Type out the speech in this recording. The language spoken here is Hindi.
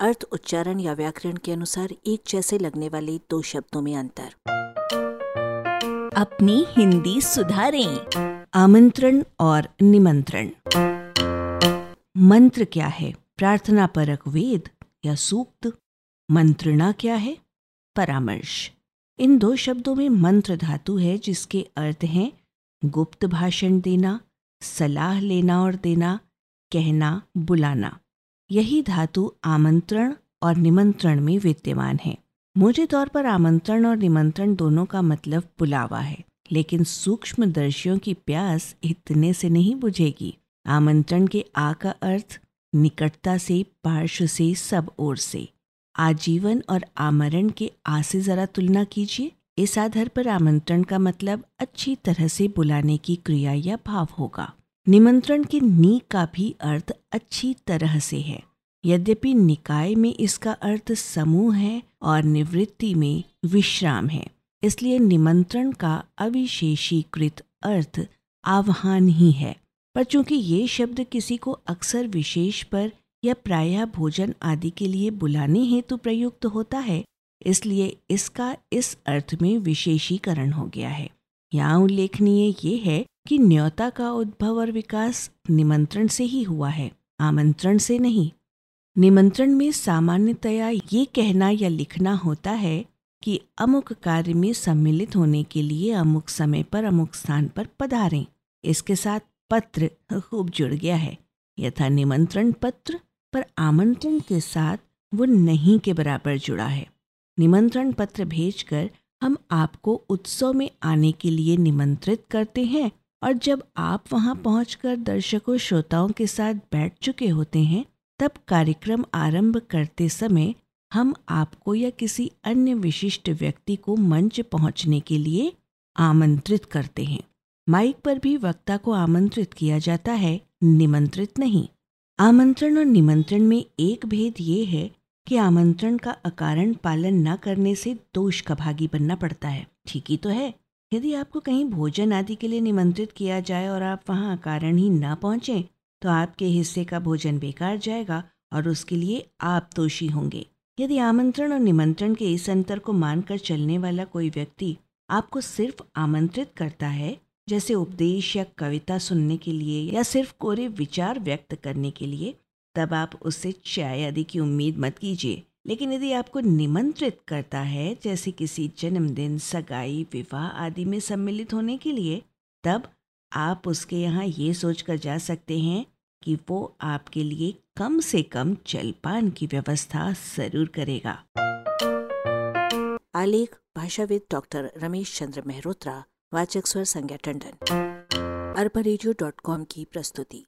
अर्थ उच्चारण या व्याकरण के अनुसार एक जैसे लगने वाले दो शब्दों में अंतर। अपनी हिंदी सुधारें। आमंत्रण और निमंत्रण। मंत्र क्या है? प्रार्थना परक वेद या सूक्त? मंत्रणा क्या है? परामर्श। इन दो शब्दों में मंत्र धातु है जिसके अर्थ हैं गुप्त भाषण देना सलाह लेना और देना कहना बुलाना। यही धातु आमंत्रण और निमंत्रण में विद्यमान है। मोटे तौर पर आमंत्रण और निमंत्रण दोनों का मतलब बुलावा है, लेकिन सूक्ष्म दर्शियों की प्यास इतने से नहीं बुझेगी। आमंत्रण के आ का अर्थ निकटता से, पार्श्व से, सब ओर से। आजीवन और आमरण के आ से जरा तुलना कीजिए। इस आधार पर आमंत्रण का मतलब अच्छी तरह से बुलाने की क्रिया या भाव होगा। निमंत्रण के नी का भी अर्थ अच्छी तरह से है। यद्यपि निकाय में इसका अर्थ समूह है और निवृत्ति में विश्राम है, इसलिए निमंत्रण का अविशेषीकृत अर्थ आह्वान ही है। पर चूँकि ये शब्द किसी को अक्सर विशेष पर या प्रायः भोजन आदि के लिए बुलाने हेतु प्रयुक्त होता है, इसलिए इसका इस अर्थ में विशेषीकरण हो गया है। यहाँ उल्लेखनीय ये है कि न्योता का उद्भव और विकास निमंत्रण से ही हुआ है, आमंत्रण से नहीं। निमंत्रण में सामान्यतया ये कहना या लिखना होता है कि अमुक कार्य में सम्मिलित होने के लिए अमुक समय पर अमुक स्थान पर पधारें। इसके साथ पत्र खूब जुड़ गया है। यथा निमंत्रण पत्र पर आमंत्रण के साथ वो नहीं के बराबर जुड़ा है। निमंत्रण पत्र भेजकर हम आपको उत्सव में आने के लिए निमंत्रित करते हैं और जब आप वहाँ पहुंचकर दर्शकों श्रोताओं के साथ बैठ चुके होते हैं, तब कार्यक्रम आरंभ करते समय हम आपको या किसी अन्य विशिष्ट व्यक्ति को मंच पहुँचने के लिए आमंत्रित करते हैं। माइक पर भी वक्ता को आमंत्रित किया जाता है, निमंत्रित नहीं। आमंत्रण और निमंत्रण में एक भेद ये है कि आमंत्रण का अकारण पालन न करने से दोष का भागी बनना पड़ता है। ठीक ही तो है। यदि आपको कहीं भोजन आदि के लिए निमंत्रित किया जाए और आप वहाँ कारण ही न पहुँचें तो आपके हिस्से का भोजन बेकार जाएगा और उसके लिए आप दोषी होंगे। यदि आमंत्रण और निमंत्रण के इस अंतर को मानकर चलने वाला कोई व्यक्ति आपको सिर्फ़ आमंत्रित करता है, जैसे उपदेश या कविता सुनने के लिए या सिर्फ़ कोरे विचार व्यक्त करने के लिए, तब आप उससे चाय आदि की उम्मीद मत कीजिए। लेकिन यदि आपको निमंत्रित करता है, जैसे किसी जन्मदिन, सगाई, विवाह आदि में सम्मिलित होने के लिए, तब आप उसके यहाँ ये सोच कर जा सकते हैं कि वो आपके लिए कम से कम जलपान की व्यवस्था ज़रूर करेगा। आलेख, भाषाविद डॉक्टर रमेश चंद्र मेहरोत्रा, वाचक स्वर संज्ञा टंडन। अरबा की प्रस्तुति।